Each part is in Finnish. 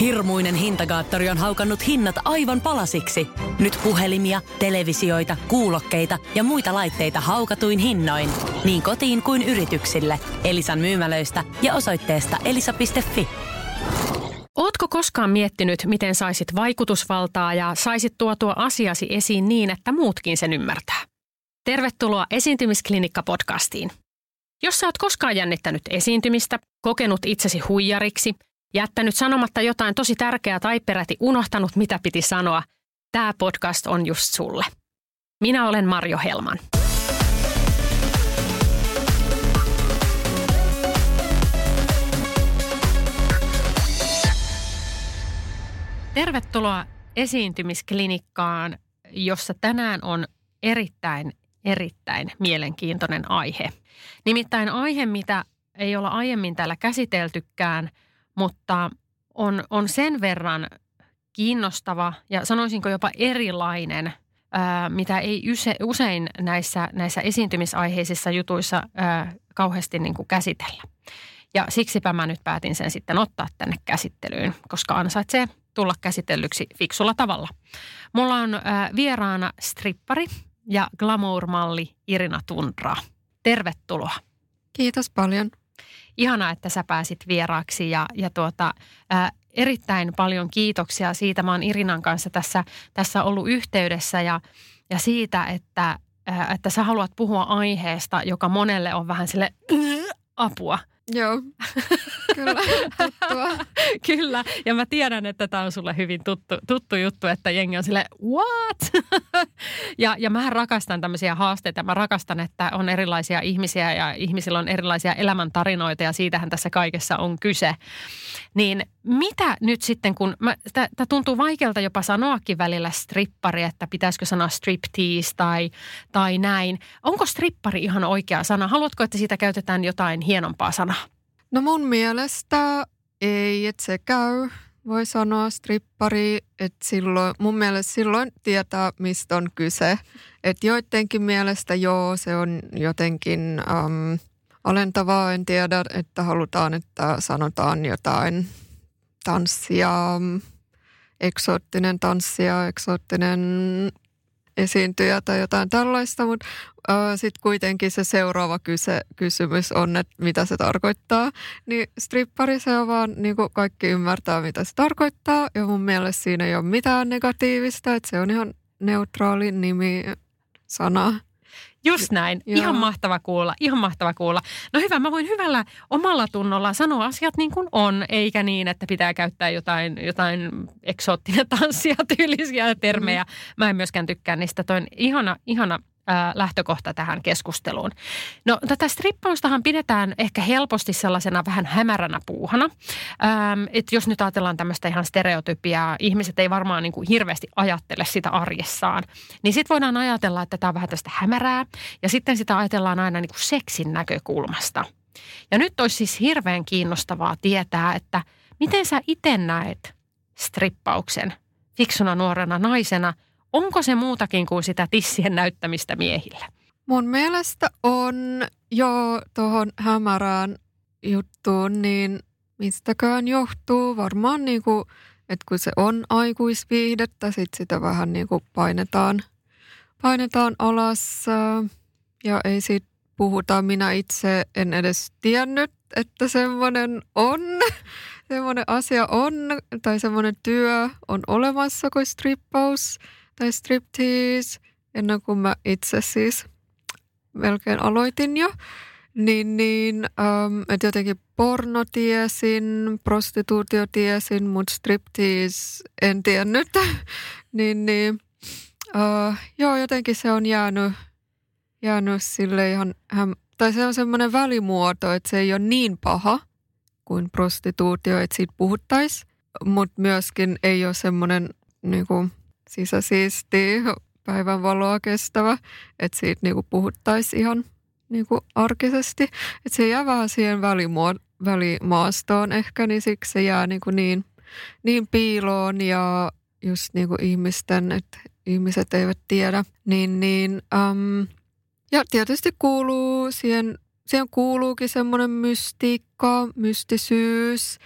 Hirmuinen hintakaattori on haukannut hinnat aivan palasiksi. Nyt puhelimia, televisioita, kuulokkeita ja muita laitteita haukatuin hinnoin. Niin kotiin kuin yrityksille. Elisan myymälöistä ja osoitteesta elisa.fi. Ootko koskaan miettinyt, miten saisit vaikutusvaltaa ja saisit tuotua asiasi esiin niin, että muutkin sen ymmärtää? Tervetuloa Esiintymisklinikka-podcastiin. Jos sä oot koskaan jännittänyt esiintymistä, kokenut itsesi huijariksi, jättänyt sanomatta jotain tosi tärkeää tai peräti unohtanut, mitä piti sanoa, tämä podcast on just sulle. Minä olen Marjo Helman. Tervetuloa esiintymisklinikkaan, jossa tänään on erittäin, erittäin mielenkiintoinen aihe. Nimittäin aihe, mitä ei olla aiemmin täällä käsiteltykään, mutta on, on sen verran kiinnostava ja sanoisinko jopa erilainen, ää, mitä ei use, usein näissä, näissä esiintymisaiheisissa jutuissa ää, kauheasti niin kuin käsitellä. Ja siksipä mä nyt päätin sen sitten ottaa tänne käsittelyyn, koska ansaitsee tulla käsitellyksi fiksulla tavalla. Mulla on ää, vieraana strippari ja glamour-malli Irina Tundra. Tervetuloa. Kiitos paljon. Ihanaa, että sä pääsit vieraaksi ja, ja tuota, ää, erittäin paljon kiitoksia siitä. Mä oon Irinan kanssa tässä, tässä ollut yhteydessä ja, ja siitä, että, ää, että sä haluat puhua aiheesta, joka monelle on vähän sille apua – Joo, kyllä, tuttua. kyllä, ja mä tiedän, että tämä on sulle hyvin tuttu, tuttu juttu, että jengi on sille what? ja, ja mä rakastan tämmöisiä haasteita. Mä rakastan, että on erilaisia ihmisiä ja ihmisillä on erilaisia elämäntarinoita ja siitähän tässä kaikessa on kyse. Niin mitä nyt sitten, kun tämä tuntuu vaikealta jopa sanoakin välillä strippari, että pitäisikö sanoa striptease tai, tai näin. Onko strippari ihan oikea sana? Haluatko, että siitä käytetään jotain hienompaa sanaa? No mun mielestä ei, että se käy. Voi sanoa strippari, että silloin, mun mielestä silloin tietää, mistä on kyse. Että joidenkin mielestä joo, se on jotenkin um, alentavaa. En tiedä, että halutaan, että sanotaan jotain tanssia, eksoottinen tanssia, eksoottinen esiintyjä tai jotain tällaista, mutta sitten kuitenkin se seuraava kyse, kysymys on, että mitä se tarkoittaa. Niin strippari se on vaan, niin kuin kaikki ymmärtää, mitä se tarkoittaa ja mun mielestä siinä ei ole mitään negatiivista, että se on ihan neutraali nimi, sana. Just näin. Joo. Ihan mahtava kuulla. Ihan mahtava kuulla. No hyvä, mä voin hyvällä omalla tunnolla sanoa asiat niin kuin on, eikä niin, että pitää käyttää jotain, jotain eksoottinen tanssia tyylisiä termejä. Mm. Mä en myöskään tykkää niistä. Toi on ihana, ihana lähtökohta tähän keskusteluun. No tätä strippaustahan pidetään ehkä helposti sellaisena vähän hämäränä puuhana. Että jos nyt ajatellaan tämmöistä ihan stereotypiaa, ihmiset ei varmaan niin kuin hirveästi ajattele sitä arjessaan. Niin sitten voidaan ajatella, että tämä on vähän tästä hämärää. Ja sitten sitä ajatellaan aina niin kuin seksin näkökulmasta. Ja nyt olisi siis hirveän kiinnostavaa tietää, että miten sä itse näet strippauksen fiksuna nuorena naisena – Onko se muutakin kuin sitä tissien näyttämistä miehille? Mun mielestä on jo tuohon hämärään juttuun, niin mistäkään johtuu. Varmaan niin kuin, että kun se on aikuisviihdettä, sit sitä vähän niin kuin painetaan, painetaan alas ja ei siitä puhuta. Minä itse en edes tiennyt, että semmoinen on, semmoinen asia on tai semmoinen työ on olemassa kuin strippaus – tai striptease, ennen kuin mä itse siis melkein aloitin jo. Niin, niin um, että jotenkin porno tiesin, prostituutio tiesin, mutta striptease en tiennyt. niin, niin uh, joo, jotenkin se on jäänyt, jäänyt sille ihan, tai se on semmoinen välimuoto, että se ei ole niin paha kuin prostituutio, että siitä puhuttaisiin, mutta myöskin ei ole semmoinen niin kuin, sisäsiisti, päivänvaloa kestävä, että siitä niinku puhuttaisiin ihan niinku arkisesti. Että se jää vähän siihen välimuo- välimaastoon ehkä, niin siksi se jää niinku niin, niin piiloon ja just niinku ihmisten, että ihmiset eivät tiedä. Niin, niin, um, ja tietysti kuuluu siihen, siihen kuuluukin semmoinen mystiikka, mystisyys,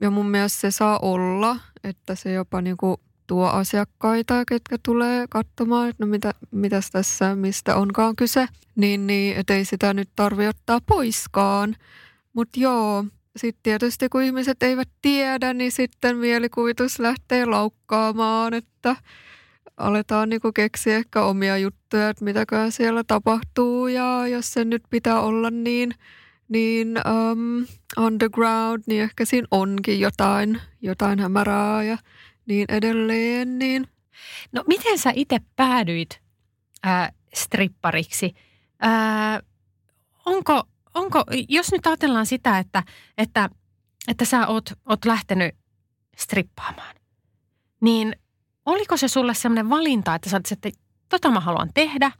ja mun mielestä se saa olla, että se jopa niinku tuo asiakkaita, ketkä tulee katsomaan, että no mitä, mitäs tässä, mistä onkaan kyse, niin, niin ei sitä nyt tarvi ottaa poiskaan. Mutta joo, sitten tietysti kun ihmiset eivät tiedä, niin sitten mielikuvitus lähtee laukkaamaan, että aletaan niinku keksiä ehkä omia juttuja, että mitäkään siellä tapahtuu ja jos se nyt pitää olla niin, niin um, underground, niin ehkä siinä onkin jotain, jotain hämärää ja niin edelleen. Niin. No miten sä itse päädyit ää, strippariksi? Ää, onko, onko, jos nyt ajatellaan sitä, että, että, että sä oot, oot lähtenyt strippaamaan, niin oliko se sulle semmoinen valinta, että sä oot, että tota mä haluan tehdä?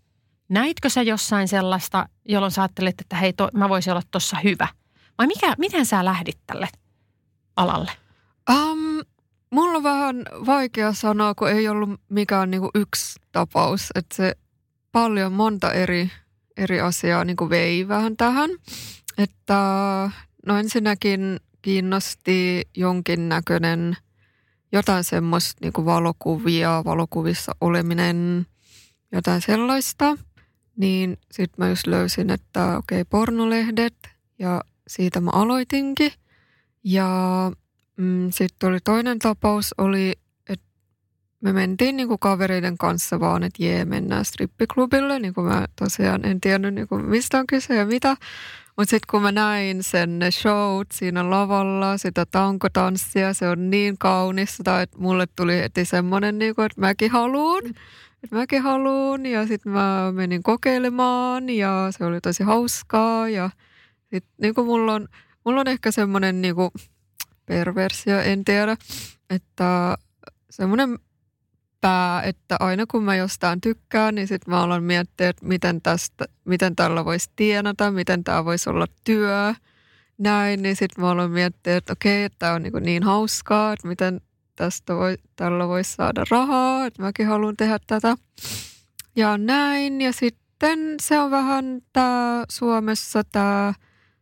Näitkö sä jossain sellaista, jolloin sä ajattelit, että hei, to, mä voisin olla tossa hyvä? Vai mikä, miten sä lähdit tälle alalle? Um, mulla on vähän vaikea sanoa, kun ei ollut mikään niinku yksi tapaus. Että se paljon monta eri, eri asiaa niinku vei vähän tähän. Että no ensinnäkin kiinnosti jonkinnäköinen jotain semmoista niinku valokuvia, valokuvissa oleminen, jotain sellaista. Niin sitten mä just löysin, että okei, okay, pornolehdet ja siitä mä aloitinkin. Ja mm, sitten oli toinen tapaus, oli, että me mentiin niinku kavereiden kanssa vaan, että jee, mennään strippiklubille. Niin kuin mä tosiaan en tiennyt niinku mistä on kyse ja mitä. Mutta sitten kun mä näin sen ne showt siinä lavalla, sitä tankotanssia, se on niin kaunista, että mulle tuli heti semmoinen, niinku, että mäkin haluun. Että mäkin haluun ja sitten mä menin kokeilemaan ja se oli tosi hauskaa ja sitten niinku mulla on, mulla on ehkä semmoinen niinku, perversio, en tiedä. Että semmoinen pää, että aina kun mä jostain tykkään, niin sitten mä alan miettiä, että miten, tästä, miten tällä voisi tienata, miten tämä voisi olla työ. Näin, niin sitten mä aloin miettiä, että okei, että tämä on niin, niin hauskaa, että miten tästä voi, tällä voisi saada rahaa, että mäkin haluan tehdä tätä. Ja näin, ja sitten se on vähän tämä Suomessa tämä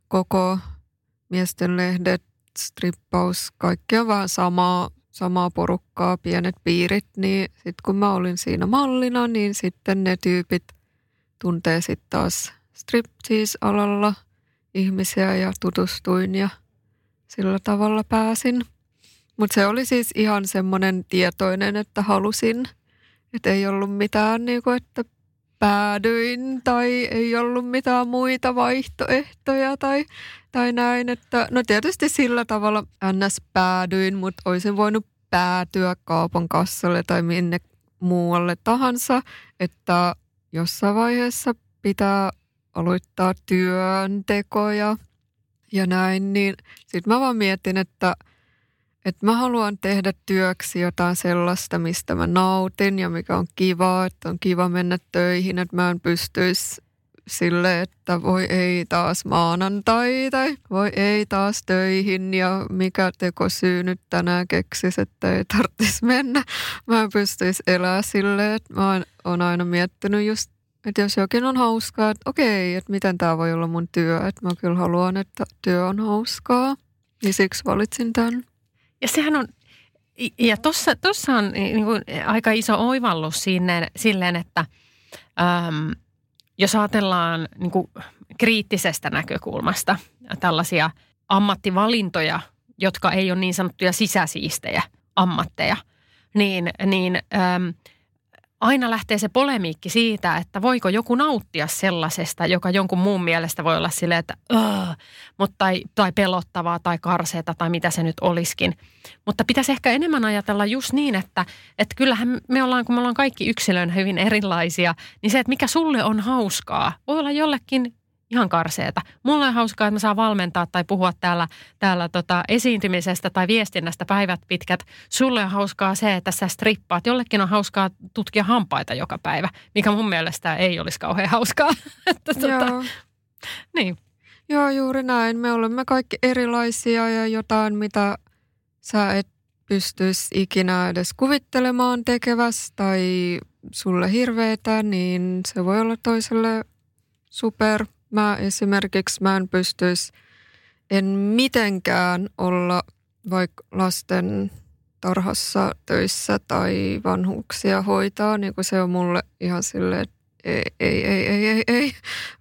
koko miesten lehdet strippaus, kaikki on vähän samaa, samaa porukkaa, pienet piirit, niin sitten kun mä olin siinä mallina, niin sitten ne tyypit tuntee sitten taas striptease-alalla ihmisiä ja tutustuin ja sillä tavalla pääsin. Mutta se oli siis ihan semmoinen tietoinen, että halusin, että ei ollut mitään, niinku, että päädyin tai ei ollut mitään muita vaihtoehtoja tai, tai näin. Että, no tietysti sillä tavalla ns. päädyin, mutta olisin voinut päätyä kaupan kassalle tai minne muualle tahansa, että jossain vaiheessa pitää aloittaa työntekoja ja näin, niin sitten mä vaan mietin, että – että mä haluan tehdä työksi jotain sellaista, mistä mä nautin ja mikä on kiva, että on kiva mennä töihin, että mä en pystyisi sille, että voi ei taas maanantai tai voi ei taas töihin ja mikä tekosyy nyt tänään keksisi, että ei tarvitsisi mennä. Mä en pystyisi elää silleen, että mä oon aina miettinyt just, että jos jokin on hauskaa, että okei, että miten tämä voi olla mun työ, että mä kyllä haluan, että työ on hauskaa. Niin siksi valitsin tämän. Ja sehän on, ja tuossa tossa on niin kuin aika iso oivallus sinne, silleen, että äm, jos ajatellaan niin kuin kriittisestä näkökulmasta tällaisia ammattivalintoja, jotka ei ole niin sanottuja sisäsiistejä ammatteja, niin, niin äm, aina lähtee se polemiikki siitä, että voiko joku nauttia sellaisesta, joka jonkun muun mielestä voi olla silleen, että mutta tai, tai pelottavaa tai karseeta tai mitä se nyt olisikin. Mutta pitäisi ehkä enemmän ajatella just niin, että, että kyllähän me ollaan, kun me ollaan kaikki yksilön hyvin erilaisia, niin se, että mikä sulle on hauskaa, voi olla jollekin ihan karseeta. Mulla on hauskaa, että mä saan valmentaa tai puhua täällä, täällä tota esiintymisestä tai viestinnästä päivät pitkät. Sulle on hauskaa se, että sä strippaat. Jollekin on hauskaa tutkia hampaita joka päivä, mikä mun mielestä ei olisi kauhean hauskaa. että, tota, Joo. Niin. Joo, juuri näin. Me olemme kaikki erilaisia ja jotain, mitä sä et pystyisi ikinä edes kuvittelemaan tekevästä tai sulle hirveetä, niin se voi olla toiselle super Mä esimerkiksi mä en pystyisi en mitenkään olla vaikka lasten tarhassa töissä tai vanhuksia hoitaa, niin kuin se on mulle ihan silleen, ei, ei, ei, ei, ei, ei.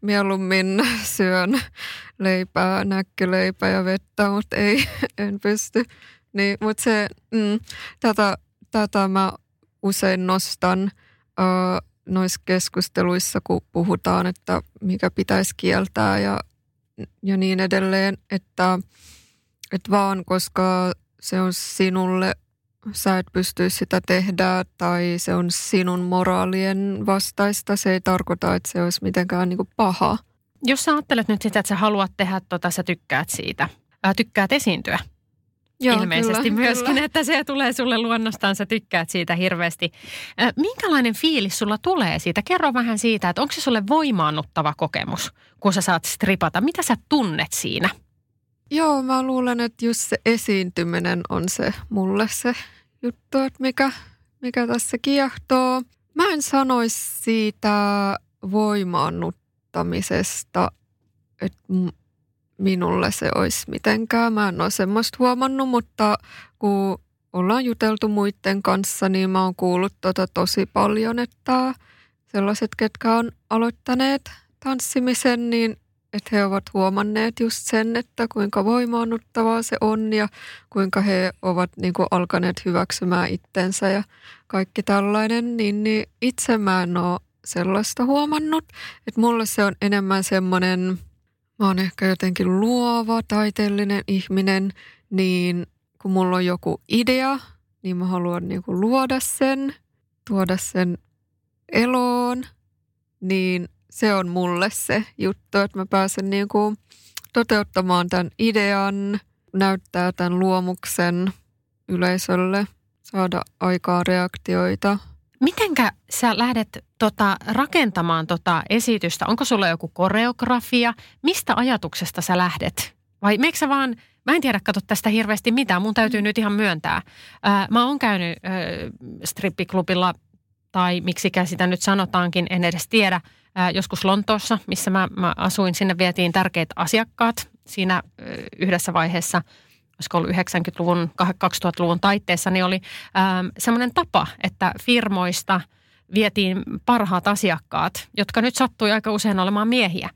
Mieluummin syön leipää, näkkyleipää ja vettä, mutta ei, en pysty. Niin, mutta se, mm, tätä, tätä mä usein nostan uh, noissa keskusteluissa, kun puhutaan, että mikä pitäisi kieltää ja, ja niin edelleen, että, että vaan koska se on sinulle sä et pysty sitä tehdä tai se on sinun moraalien vastaista, se ei tarkoita, että se olisi mitenkään niin kuin paha. Jos sä ajattelet nyt sitä, että sä haluat tehdä tota, sä tykkäät siitä, ää, tykkäät esiintyä, Joo, ilmeisesti kyllä, myöskin, kyllä. että se tulee sulle luonnostaan, sä tykkäät siitä hirveästi. Minkälainen fiilis sulla tulee siitä? Kerro vähän siitä, että onko se sulle voimaannuttava kokemus, kun sä saat stripata. Mitä sä tunnet siinä? Joo, mä luulen, että just se esiintyminen on se mulle se juttu, että mikä, mikä tässä kiehtoo. Mä en sanoisi siitä voimaannuttamisesta, että minulle se olisi mitenkään. Mä en ole semmoista huomannut, mutta kun ollaan juteltu muiden kanssa, niin mä oon kuullut tota tosi paljon, että sellaiset, ketkä on aloittaneet tanssimisen, niin että he ovat huomanneet just sen, että kuinka voimaannuttavaa se on ja kuinka he ovat niin kuin alkaneet hyväksymään itsensä ja kaikki tällainen, niin, niin itse mä en ole sellaista huomannut. Että mulle se on enemmän semmoinen, mä oon ehkä jotenkin luova, taiteellinen ihminen, niin kun mulla on joku idea, niin mä haluan niin kuin luoda sen, tuoda sen eloon, niin se on mulle se juttu, että mä pääsen niin kuin toteuttamaan tämän idean, näyttää tämän luomuksen yleisölle, saada aikaa reaktioita. Mitenkä sä lähdet tota, rakentamaan tota esitystä? Onko sulla joku koreografia? Mistä ajatuksesta sä lähdet? Vai meikö sä vaan, mä en tiedä, katso tästä hirveästi mitään, mun täytyy nyt ihan myöntää. Ää, mä oon käynyt ää, strippiklubilla, tai miksikä sitä nyt sanotaankin, en edes tiedä – joskus Lontoossa, missä mä, mä asuin. Sinne vietiin tärkeät asiakkaat siinä yhdessä vaiheessa, olisiko ollut 90-luvun, 2000-luvun taitteessa, niin oli semmoinen tapa, että firmoista vietiin parhaat asiakkaat, jotka nyt sattui aika usein olemaan miehiä,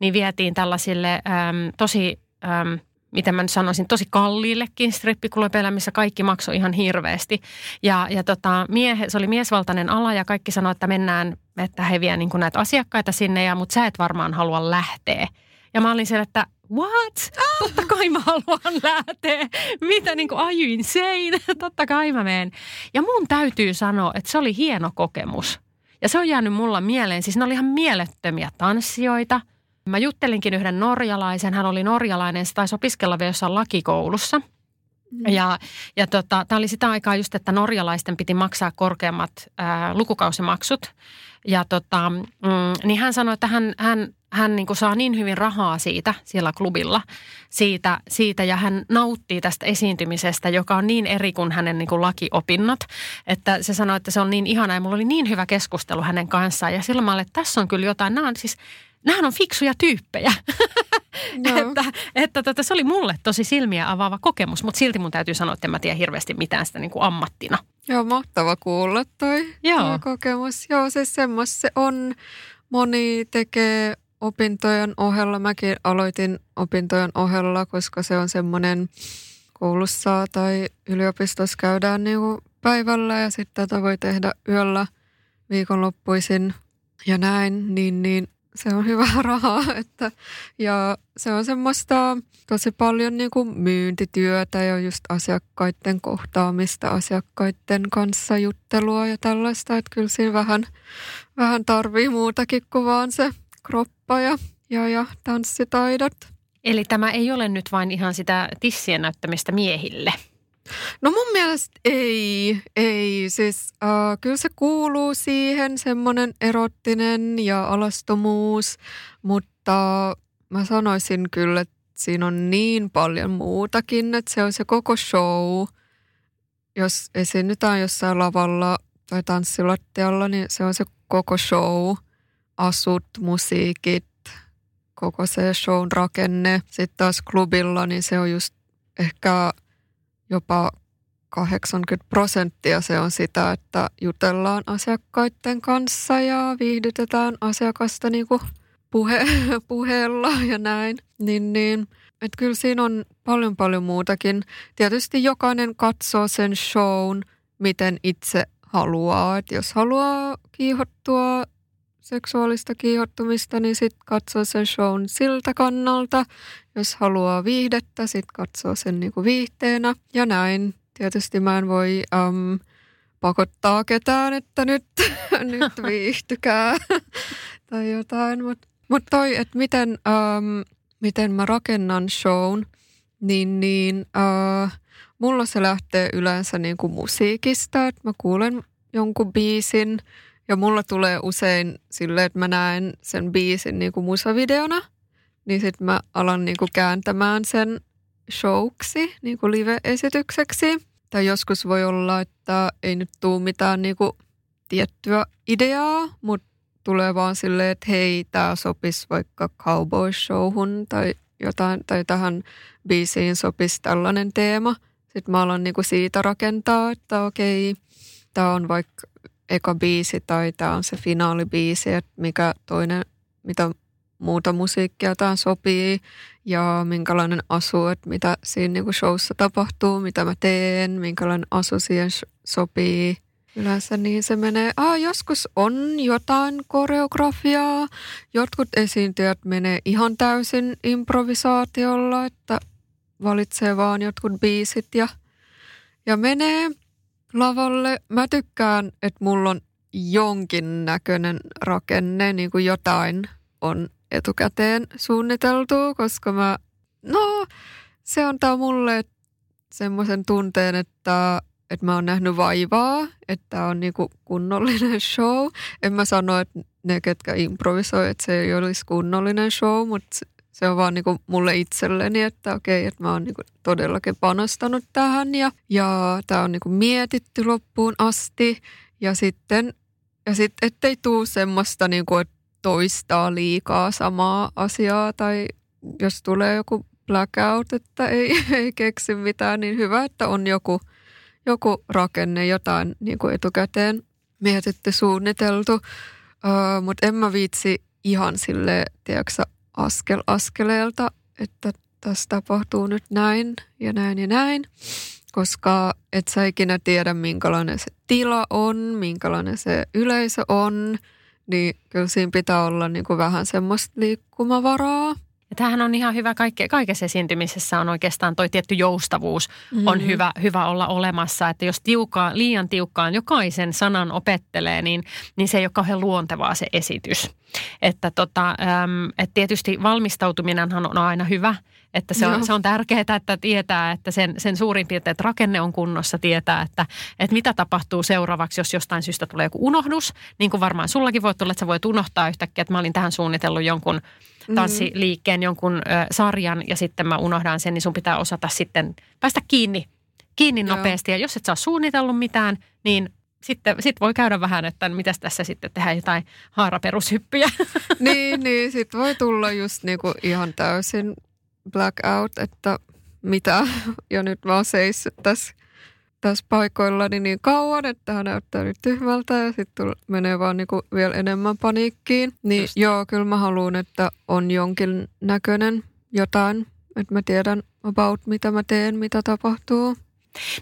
niin vietiin tällaisille äm, tosi äm, miten mä nyt sanoisin, tosi kalliillekin strippiklubeille, missä kaikki maksoi ihan hirveästi. Ja, ja tota, miehe, se oli miesvaltainen ala ja kaikki sanoi, että mennään, että he vie niin näitä asiakkaita sinne, ja, mutta sä et varmaan halua lähteä. Ja mä olin siellä, että what? Totta kai mä haluan lähteä. Mitä niin kuin, are you insane? Totta kai mä menen. Ja mun täytyy sanoa, että se oli hieno kokemus. Ja se on jäänyt mulla mieleen. Siis ne oli ihan mielettömiä tanssijoita – Mä juttelinkin yhden norjalaisen, hän oli norjalainen, se taisi opiskella vielä jossain lakikoulussa. Mm. Ja, ja tota, tämä oli sitä aikaa just, että norjalaisten piti maksaa korkeammat ää, lukukausimaksut. Ja tota, mm, niin hän sanoi, että hän, hän, hän niin kuin saa niin hyvin rahaa siitä siellä klubilla siitä, siitä ja hän nauttii tästä esiintymisestä, joka on niin eri kuin hänen niin kuin lakiopinnot. Että se sanoi, että se on niin ihana ja mulla oli niin hyvä keskustelu hänen kanssaan ja silloin mä olin, että tässä on kyllä jotain. Nämä on siis nämä on fiksuja tyyppejä. No. että että tota, se oli mulle tosi silmiä avaava kokemus, mutta silti mun täytyy sanoa, että en mä tiedä hirveästi mitään sitä niin kuin ammattina. Joo, mahtava kuulla toi, Joo. toi kokemus. Joo, siis semmoista se on. Moni tekee opintojen ohella. Mäkin aloitin opintojen ohella, koska se on semmoinen koulussa tai yliopistossa käydään niin kuin päivällä ja sitten tätä voi tehdä yöllä viikonloppuisin ja näin, niin, niin se on hyvä rahaa. Että, ja se on semmoista tosi paljon niin kuin myyntityötä ja just asiakkaiden kohtaamista, asiakkaiden kanssa juttelua ja tällaista. Että kyllä siinä vähän, vähän tarvii muutakin kuin vaan se kroppa ja, ja, ja tanssitaidot. Eli tämä ei ole nyt vain ihan sitä tissien näyttämistä miehille. No mun mielestä ei, ei. Siis äh, kyllä se kuuluu siihen semmoinen erottinen ja alastomuus, mutta mä sanoisin kyllä, että siinä on niin paljon muutakin, että se on se koko show. Jos esiinnytään jossain lavalla tai tanssilattialla, niin se on se koko show. Asut, musiikit, koko se shown rakenne. Sitten taas klubilla, niin se on just ehkä jopa 80 prosenttia se on sitä, että jutellaan asiakkaiden kanssa ja viihdytetään asiakasta niin kuin puhe, puheella ja näin. Niin, niin. Että kyllä siinä on paljon paljon muutakin. Tietysti jokainen katsoo sen shown, miten itse haluaa. Et jos haluaa kiihottua seksuaalista kiihottumista, niin sitten katsoo sen shown siltä kannalta. Jos haluaa viihdettä, sitten katsoo sen niinku viihteenä ja näin. Tietysti mä en voi um, pakottaa ketään, että nyt, nyt viihtykää tai jotain. Mutta mut toi, että miten, miten mä rakennan shown, niin, niin uh, mulla se lähtee yleensä niinku musiikista, että mä kuulen jonkun biisin ja mulla tulee usein silleen, että mä näen sen biisin niinku musavideona, niin sitten mä alan niinku kääntämään sen showksi, niinku live-esitykseksi. Tai joskus voi olla, että ei nyt tule mitään niinku tiettyä ideaa, mutta tulee vaan silleen, että hei, tämä sopisi vaikka cowboy showhun tai jotain, tai tähän biisiin sopisi tällainen teema. Sitten mä alan niinku siitä rakentaa, että okei, tämä on vaikka eka biisi tai tämä on se finaalibiisi, että mikä toinen, mitä muuta musiikkia tämä sopii ja minkälainen asu, että mitä siinä niinku showssa tapahtuu, mitä mä teen, minkälainen asu siihen sopii. Yleensä niin se menee. Ah, joskus on jotain koreografiaa. Jotkut esiintyjät menee ihan täysin improvisaatiolla, että valitsee vaan jotkut biisit ja, ja menee lavalle. Mä tykkään, että mulla on jonkin näköinen rakenne, niin kuin jotain on etukäteen suunniteltu, koska mä, no se antaa mulle semmoisen tunteen, että, että mä oon nähnyt vaivaa, että on niinku kunnollinen show. En mä sano, että ne, ketkä improvisoi, että se ei olisi kunnollinen show, mutta se on vaan niinku mulle itselleni, että okei, että mä oon niinku todellakin panostanut tähän ja, ja tämä on niinku mietitty loppuun asti. Ja sitten, ja sitten ettei tuu semmoista, niinku, että toistaa liikaa samaa asiaa tai jos tulee joku blackout, että ei, ei keksi mitään, niin hyvä, että on joku, joku rakenne, jotain niin kuin etukäteen mietitty, suunniteltu. Uh, Mutta en mä viitsi ihan sille, tiedätkö, askel askeleelta, että tässä tapahtuu nyt näin ja näin ja näin, koska et sä ikinä tiedä, minkälainen se tila on, minkälainen se yleisö on – niin kyllä siinä pitää olla niin kuin vähän semmoista liikkumavaraa. Ja tämähän on ihan hyvä, kaikke, kaikessa esiintymisessä on oikeastaan toi tietty joustavuus mm-hmm. on hyvä, hyvä olla olemassa. Että jos tiukkaa, liian tiukkaan jokaisen sanan opettelee, niin, niin se ei ole kauhean luontevaa se esitys. Että tota, äm, et tietysti valmistautuminenhan on aina hyvä – että se on, se on tärkeää, että tietää, että sen, sen suurin piirtein että rakenne on kunnossa, tietää, että, että mitä tapahtuu seuraavaksi, jos jostain syystä tulee joku unohdus. Niin kuin varmaan sullakin voi tulla, että sä voit unohtaa yhtäkkiä, että mä olin tähän suunnitellut jonkun tanssiliikkeen, jonkun ö, sarjan ja sitten mä unohdan sen, niin sun pitää osata sitten päästä kiinni, kiinni nopeasti. Ja jos et saa suunnitellut mitään, niin sitten sit voi käydä vähän, että mitä tässä sitten tehdään jotain haaraperushyppyjä. Niin, niin sitten voi tulla just niinku ihan täysin blackout, että mitä, ja nyt mä oon seissyt tässä, tässä paikoillani niin kauan, että tämä näyttää nyt tyhmältä ja sitten menee vaan niinku vielä enemmän paniikkiin. Niin Just. joo, kyllä mä haluan, että on jonkin näköinen jotain, että mä tiedän about mitä mä teen, mitä tapahtuu.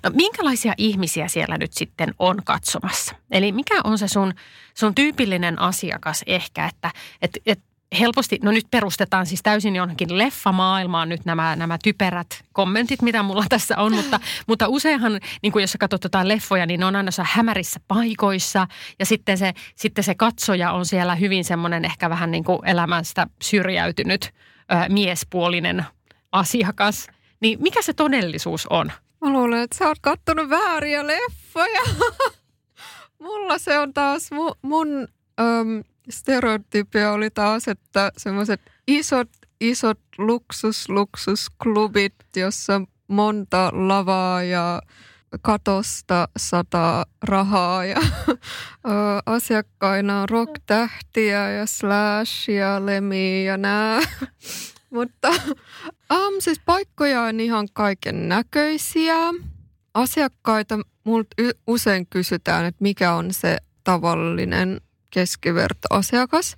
No minkälaisia ihmisiä siellä nyt sitten on katsomassa? Eli mikä on se sun, sun tyypillinen asiakas ehkä, että et, et helposti, no nyt perustetaan siis täysin johonkin leffamaailmaan nyt nämä, nämä typerät kommentit, mitä mulla tässä on, mutta, mutta useinhan, niin kuin jos sä katsot jotain leffoja, niin ne on aina hämärissä paikoissa ja sitten se, sitten se katsoja on siellä hyvin semmoinen ehkä vähän niin kuin elämästä syrjäytynyt ö, miespuolinen asiakas. Niin mikä se todellisuus on? Mä luulen, että sä oot kattonut vääriä leffoja. Mulla se on taas mu, mun... Öm, stereotypia oli taas, että semmoiset isot, isot luksus, luksusklubit, jossa monta lavaa ja katosta sataa rahaa ja asiakkaina on rock-tähtiä ja Slash ja Lemmy ja nää. Mutta um, siis paikkoja on ihan kaiken näköisiä. asiakkaita multa usein kysytään, että mikä on se tavallinen keskivertoasiakas.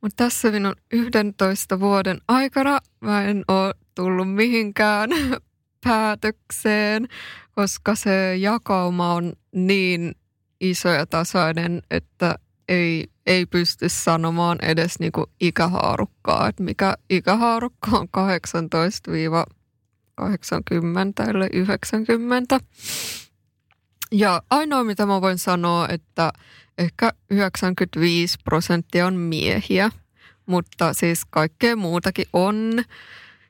Mutta tässä minun 11 vuoden aikana mä en ole tullut mihinkään päätökseen, koska se jakauma on niin iso ja tasainen, että ei, ei pysty sanomaan edes niinku ikähaarukkaa, että mikä ikähaarukka on 18-80 eli 90. Ja ainoa mitä mä voin sanoa, että ehkä 95 prosenttia on miehiä, mutta siis kaikkea muutakin on.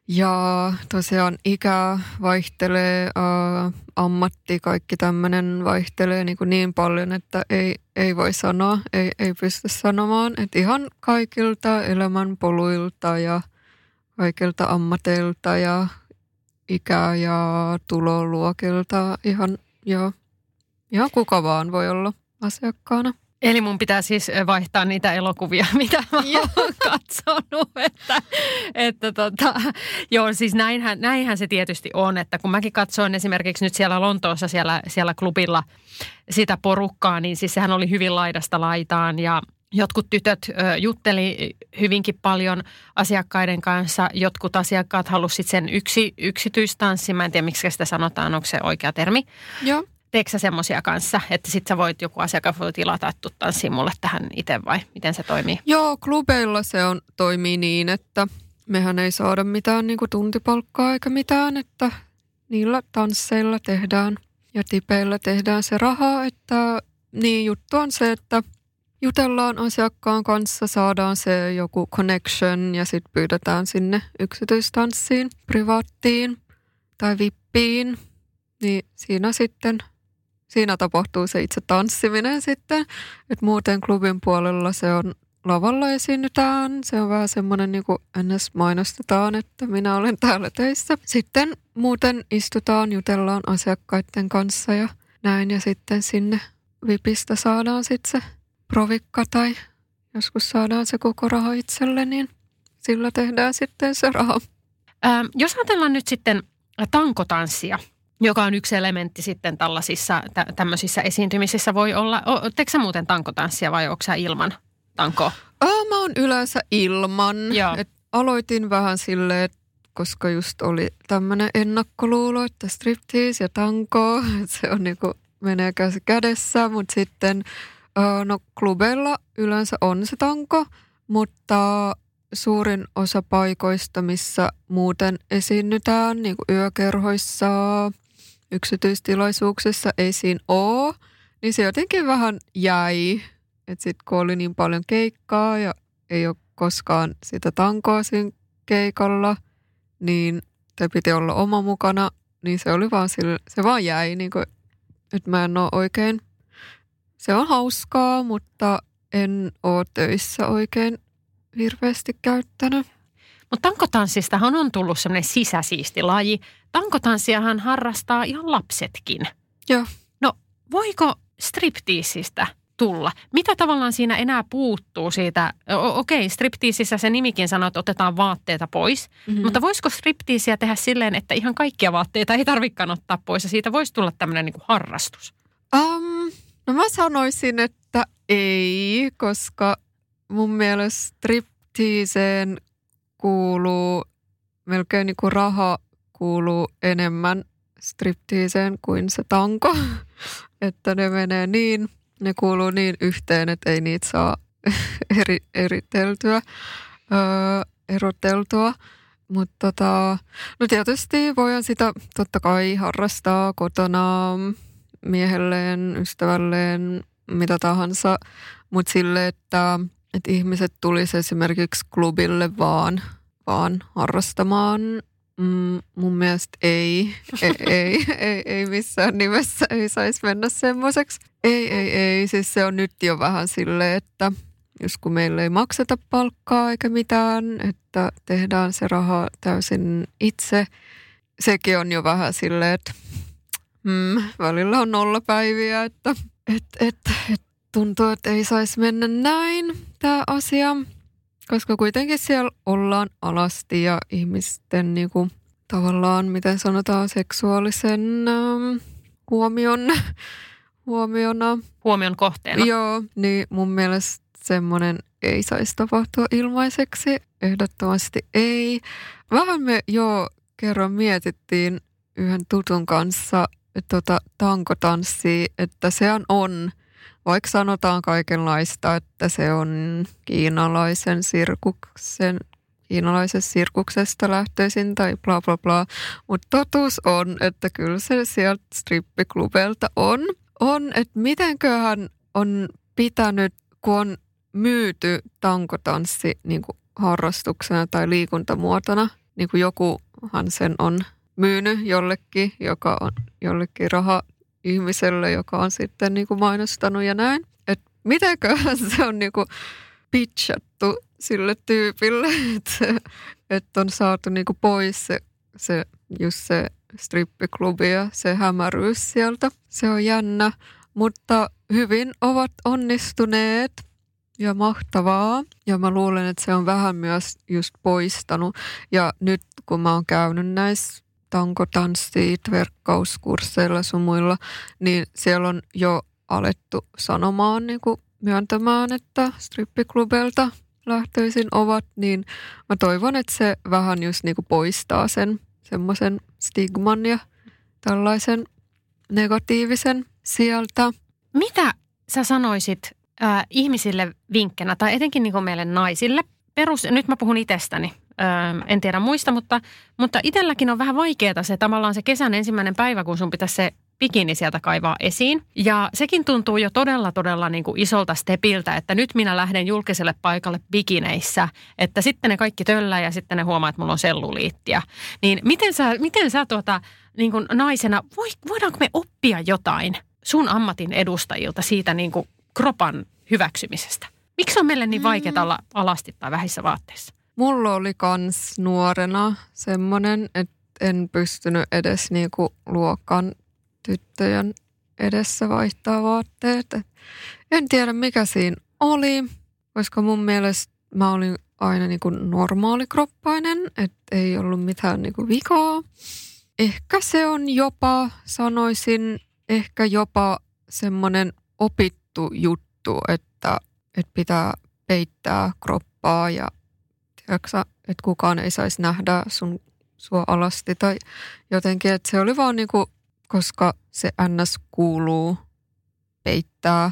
Ja tosiaan ikä vaihtelee, ää, ammatti, kaikki tämmöinen vaihtelee niin, kuin niin paljon, että ei, ei voi sanoa, ei, ei pysty sanomaan. Että ihan kaikilta elämänpoluilta ja kaikilta ammateilta ja ikä- ja tuloluokilta ihan, joo, ihan kuka vaan voi olla asiakkaana. Eli mun pitää siis vaihtaa niitä elokuvia, mitä mä oon katsonut. Että, että tota, joo, siis näinhän, näinhän se tietysti on, että kun mäkin katsoin esimerkiksi nyt siellä Lontoossa siellä, siellä klubilla sitä porukkaa, niin siis sehän oli hyvin laidasta laitaan ja Jotkut tytöt ö, jutteli hyvinkin paljon asiakkaiden kanssa. Jotkut asiakkaat halusivat sen yksi, yksityistanssin. Mä en tiedä, miksi sitä sanotaan, onko se oikea termi. Joo. Teekö sä semmoisia kanssa, että sit sä voit, joku asiakas voi tilata, että tanssiin mulle tähän itse vai miten se toimii? Joo, klubeilla se on, toimii niin, että mehän ei saada mitään niin kuin tuntipalkkaa eikä mitään, että niillä tansseilla tehdään ja tipeillä tehdään se raha, että niin juttu on se, että jutellaan asiakkaan kanssa, saadaan se joku connection ja sitten pyydetään sinne yksityistanssiin, privaattiin tai vippiin, niin siinä sitten siinä tapahtuu se itse tanssiminen sitten. Että muuten klubin puolella se on lavalla esiinnytään. Se on vähän semmoinen niin kuin ns. mainostetaan, että minä olen täällä töissä. Sitten muuten istutaan, jutellaan asiakkaiden kanssa ja näin. Ja sitten sinne vipistä saadaan sitten se provikka tai joskus saadaan se koko raha itselle, niin sillä tehdään sitten se raha. Ähm, jos ajatellaan nyt sitten tankotanssia, joka on yksi elementti sitten tällaisissa tä, tämmöisissä esiintymisissä voi olla. Teekö sä muuten tankotanssia vai onko sä ilman tankoa? Oh, mä oon yleensä ilman. Et aloitin vähän silleen, koska just oli tämmöinen ennakkoluulo, että striptease ja tanko, se on niinku, menee käsi kädessä, mutta sitten no klubeilla yleensä on se tanko, mutta suurin osa paikoista, missä muuten esiinnytään, niin kuin yökerhoissa, yksityistilaisuuksissa ei siinä ole, niin se jotenkin vähän jäi. Että sitten kun oli niin paljon keikkaa ja ei ole koskaan sitä tankoa siinä keikalla, niin te piti olla oma mukana, niin se oli vaan sille, se vaan jäi, niin kuin, että mä en ole oikein. Se on hauskaa, mutta en ole töissä oikein hirveästi käyttänyt. Mutta tankotanssistahan on tullut semmoinen sisäsiisti laji. Tankotanssiahan harrastaa ihan lapsetkin. Joo. No voiko striptiisistä tulla? Mitä tavallaan siinä enää puuttuu siitä? O- okei, striptiisissä se nimikin sanoo, että otetaan vaatteita pois. Mm-hmm. Mutta voisiko striptiisiä tehdä silleen, että ihan kaikkia vaatteita ei tarvikaan ottaa pois ja siitä voisi tulla tämmöinen niin harrastus? Um, no mä sanoisin, että ei, koska mun mielestä striptiiseen kuuluu, melkein niin kuin raha kuuluu enemmän striptiiseen kuin se tanko. että ne menee niin, ne kuuluu niin yhteen, että ei niitä saa eri, eriteltyä, öö, eroteltua. Mutta tota, no tietysti voidaan sitä totta kai harrastaa kotona miehelleen, ystävälleen, mitä tahansa. Mutta sille, että että ihmiset tulisi esimerkiksi klubille vaan, vaan harrastamaan. Mm, mun mielestä ei, ei, ei, ei, ei missään nimessä ei saisi mennä semmoiseksi. Ei, ei, ei. Siis se on nyt jo vähän silleen, että jos kun meillä ei makseta palkkaa eikä mitään, että tehdään se raha täysin itse. Sekin on jo vähän silleen, että mm, välillä on nollapäiviä, että et, et, et, tuntuu, että ei saisi mennä näin tämä asia, koska kuitenkin siellä ollaan alasti ja ihmisten niinku tavallaan, miten sanotaan, seksuaalisen ähm, huomion, huomiona. Huomion kohteena. Joo, niin mun mielestä semmoinen ei saisi tapahtua ilmaiseksi. Ehdottomasti ei. Vähän me jo kerran mietittiin yhden tutun kanssa tota, tankotanssia, että sehän on, vaikka sanotaan kaikenlaista, että se on kiinalaisen sirkuksen kiinalaisesta sirkuksesta lähtöisin tai bla bla bla. Mutta totuus on, että kyllä se sieltä strippiklubeilta on. On, että mitenköhän on pitänyt, kun on myyty tankotanssi niin kuin harrastuksena tai liikuntamuotona, niin kuin jokuhan sen on myynyt jollekin, joka on jollekin raha ihmiselle, joka on sitten niin kuin mainostanut ja näin. Että mitenköhän se on niin kuin pitchattu sille tyypille, että, että on saatu niin kuin pois se, se, just se strippiklubi ja se hämäryys sieltä. Se on jännä, mutta hyvin ovat onnistuneet ja mahtavaa. Ja mä luulen, että se on vähän myös just poistanut. Ja nyt kun mä oon käynyt näissä tankotanssit, verkkauskursseilla sun muilla, niin siellä on jo alettu sanomaan, niin kuin myöntämään, että strippiklubeilta lähtöisin ovat, niin mä toivon, että se vähän just niin kuin poistaa sen semmoisen stigman ja tällaisen negatiivisen sieltä. Mitä sä sanoisit äh, ihmisille vinkkenä, tai etenkin niin kuin meille naisille? Perus, nyt mä puhun itsestäni, äh, en tiedä muista, mutta, mutta itselläkin on vähän vaikeaa se tavallaan se kesän ensimmäinen päivä, kun sun pitäisi se bikini sieltä kaivaa esiin. Ja sekin tuntuu jo todella, todella niin kuin isolta stepiltä, että nyt minä lähden julkiselle paikalle bikineissä, että sitten ne kaikki töllää ja sitten ne huomaa, että mulla on selluliittiä. Niin miten sä, miten sä tuota, niin kuin naisena, voidaanko me oppia jotain sun ammatin edustajilta siitä niin kuin kropan hyväksymisestä? Miksi on meille niin vaikeaa mm. olla alasti tai vähissä vaatteissa? Mulla oli kans nuorena semmoinen, että en pystynyt edes niinku luokan tyttöjen edessä vaihtaa vaatteet. En tiedä mikä siinä oli, koska mun mielestä mä olin aina niin kuin normaalikroppainen, että ei ollut mitään niin kuin vikaa. Ehkä se on jopa, sanoisin, ehkä jopa semmoinen opittu juttu, että, että pitää peittää kroppaa ja tiedätkö, että kukaan ei saisi nähdä sun sua alasti tai jotenkin, että se oli vaan niinku koska se NS kuuluu peittää,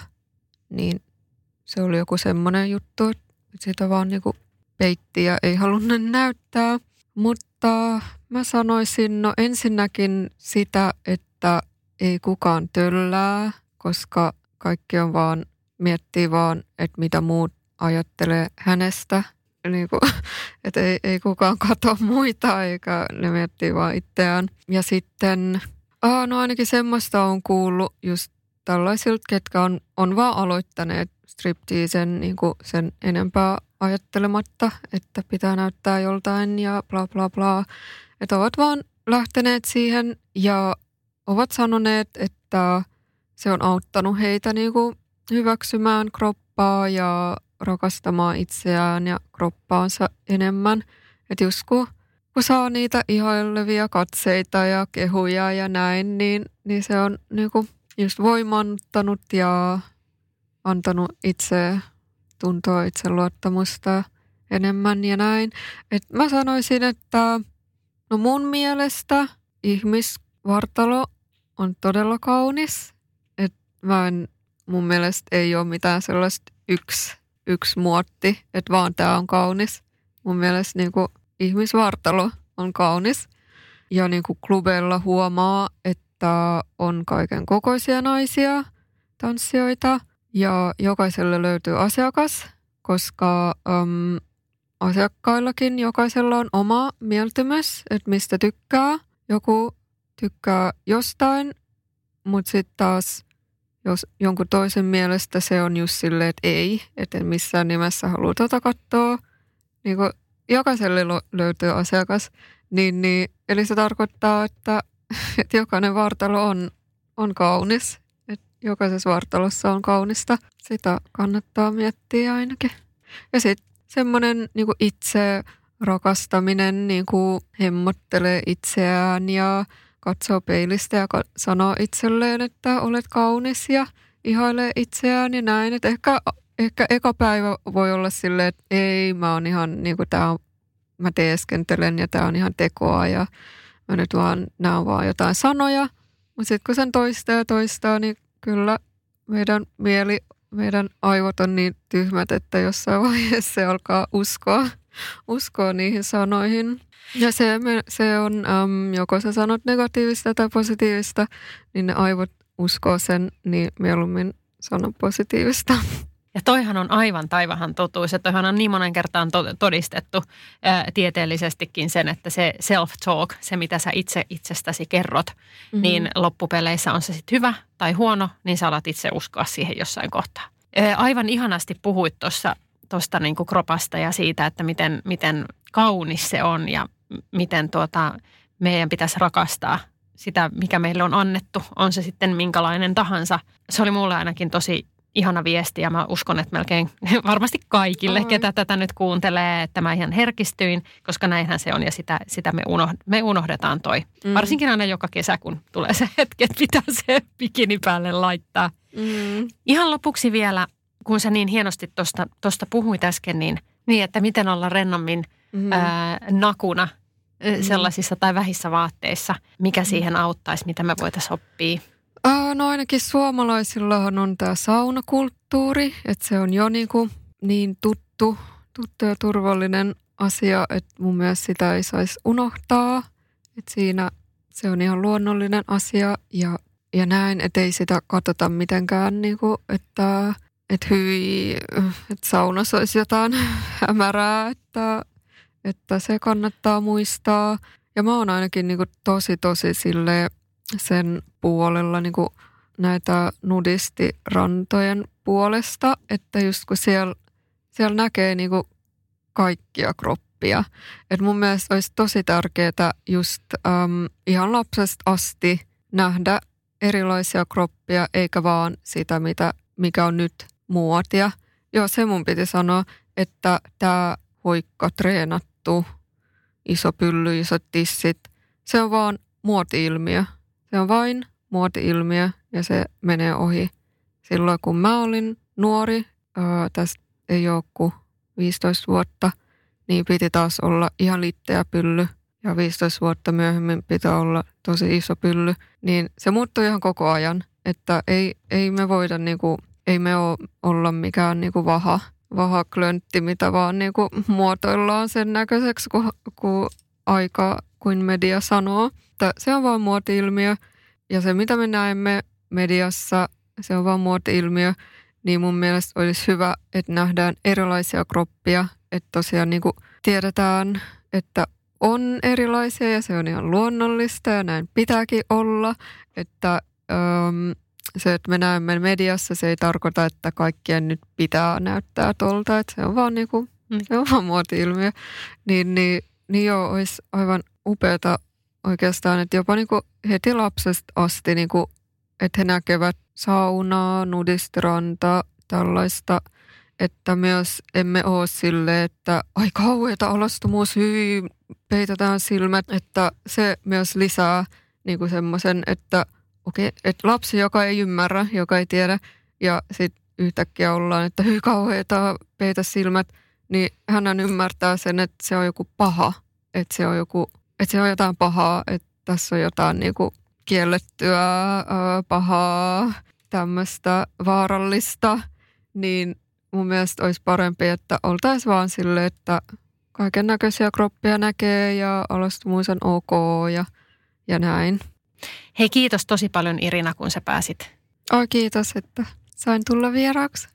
niin se oli joku semmoinen juttu, että sitä vaan niinku peitti ja ei halunnut näyttää. Mutta mä sanoisin no ensinnäkin sitä, että ei kukaan töllää, koska kaikki on vaan, miettii vaan, että mitä muut ajattelee hänestä. Niin kuin, että ei, ei kukaan katso muita eikä ne miettii vaan itseään. Ja sitten Ah, no ainakin semmoista on kuullut just tällaisilta, ketkä on, on vaan aloittaneet striptiisen niin kuin sen enempää ajattelematta, että pitää näyttää joltain ja bla bla bla. Että ovat vaan lähteneet siihen ja ovat sanoneet, että se on auttanut heitä niin kuin hyväksymään kroppaa ja rakastamaan itseään ja kroppaansa enemmän. Että just kun kun saa niitä ihailevia katseita ja kehuja ja näin, niin, niin se on niinku just voimannuttanut ja antanut itse tuntoa itseluottamusta enemmän ja näin. Et mä sanoisin, että no mun mielestä ihmisvartalo on todella kaunis. Et mä en, mun mielestä ei ole mitään sellaista yksi, yksi muotti, että vaan tää on kaunis. Mun mielestä niinku ihmisvartalo on kaunis. Ja niin kuin klubeilla huomaa, että on kaiken kokoisia naisia, tanssijoita ja jokaiselle löytyy asiakas, koska äm, asiakkaillakin jokaisella on oma mieltymys, että mistä tykkää. Joku tykkää jostain, mutta sitten taas jos jonkun toisen mielestä se on just silleen, että ei, että en missään nimessä halua tota katsoa. Niin jokaiselle löytyy asiakas, niin, niin, eli se tarkoittaa, että, että jokainen vartalo on, on kaunis. Että jokaisessa vartalossa on kaunista. Sitä kannattaa miettiä ainakin. Ja sitten semmoinen niin itse rakastaminen niin kuin hemmottelee itseään ja katsoo peilistä ja sanoo itselleen, että olet kaunis ja ihailee itseään ja näin. Että ehkä, ehkä eka päivä voi olla silleen, että ei, mä oon ihan niin kuin tää on, mä teeskentelen ja tää on ihan tekoa ja mä nyt vaan, nämä on vaan jotain sanoja. Mutta sitten kun sen toistaa ja toistaa, niin kyllä meidän mieli, meidän aivot on niin tyhmät, että jossain vaiheessa se alkaa uskoa, uskoa niihin sanoihin. Ja se, se on, äm, joko sä sanot negatiivista tai positiivista, niin ne aivot uskoo sen, niin mieluummin sano positiivista. Ja toihan on aivan taivahan totuus, että toihan on niin monen kertaan todistettu ää, tieteellisestikin sen, että se self-talk, se mitä sä itse itsestäsi kerrot, mm-hmm. niin loppupeleissä on se sitten hyvä tai huono, niin sä alat itse uskoa siihen jossain kohtaa. Ää, aivan ihanasti puhuit tuossa tuosta niin kropasta ja siitä, että miten, miten kaunis se on ja miten tuota, meidän pitäisi rakastaa sitä, mikä meille on annettu, on se sitten minkälainen tahansa. Se oli mulle ainakin tosi ihana viesti ja mä uskon, että melkein varmasti kaikille, Oi. ketä tätä nyt kuuntelee, että mä ihan herkistyin, koska näinhän se on ja sitä, sitä me, unoh, me unohdetaan toi. Mm. Varsinkin aina joka kesä, kun tulee se hetki, että pitää se bikini päälle laittaa. Mm. Ihan lopuksi vielä, kun sä niin hienosti tuosta puhuit äsken, niin, niin että miten olla rennommin mm. ää, nakuna – mm. sellaisissa tai vähissä vaatteissa. Mikä mm. siihen auttaisi, mitä me voitaisiin oppia? No ainakin suomalaisillahan on tämä saunakulttuuri, että se on jo niin, kuin niin tuttu, tuttu ja turvallinen asia, että mun mielestä sitä ei saisi unohtaa. Että siinä se on ihan luonnollinen asia ja, ja näin, että ei sitä katsota mitenkään, niin kuin, että, että hyi, että saunassa olisi jotain hämärää, että että se kannattaa muistaa. Ja mä oon ainakin niin kuin tosi tosi sille sen puolella niin kuin näitä nudistirantojen puolesta, että just kun siellä, siellä näkee niin kuin kaikkia kroppia. Et mun mielestä olisi tosi tärkeää just äm, ihan lapsesta asti nähdä erilaisia kroppia, eikä vaan sitä, mitä, mikä on nyt muotia. Joo, se mun piti sanoa, että tämä hoikka treenat hattu, iso pylly, isot tissit. Se on vaan muoti-ilmiö. Se on vain muoti-ilmiö ja se menee ohi. Silloin kun mä olin nuori, ää, tästä ei ole kuin 15 vuotta, niin piti taas olla ihan litteä pylly. Ja 15 vuotta myöhemmin pitää olla tosi iso pylly. Niin se muuttui ihan koko ajan, että ei, ei me voida niinku, ei me ole olla mikään niinku vaha vahaklöntti, mitä vaan niin kuin muotoillaan sen näköiseksi, kun, kun aika kuin media sanoo. Että se on vaan muoti-ilmiö ja se, mitä me näemme mediassa, se on vaan muoti-ilmiö. Niin mun mielestä olisi hyvä, että nähdään erilaisia kroppia, että tosiaan niin kuin tiedetään, että on erilaisia ja se on ihan luonnollista ja näin pitääkin olla, että se, että me näemme mediassa, se ei tarkoita, että kaikkien nyt pitää näyttää tuolta, että se on vaan, niinku, mm. se on vaan muoti-ilmiö. Niin, niin, niin joo, olisi aivan upeata oikeastaan, että jopa niinku heti lapsesta asti, niinku, että he näkevät saunaa, nudistranta, tällaista, että myös emme ole sille, että ai kauheita alastomuus, hyi, peitetään silmät, että se myös lisää niinku semmoisen, että – okei, okay, että lapsi, joka ei ymmärrä, joka ei tiedä, ja sitten yhtäkkiä ollaan, että hyi kauheeta, peitä silmät, niin hän ymmärtää sen, että se on joku paha, että se on, joku, että se on jotain pahaa, että tässä on jotain niinku kiellettyä, pahaa, tämmöistä vaarallista, niin mun mielestä olisi parempi, että oltaisiin vaan sille, että kaiken näköisiä kroppia näkee ja alastomuus on ok ja, ja näin. Hei kiitos tosi paljon Irina, kun sä pääsit. Oi kiitos, että sain tulla vieraaksi.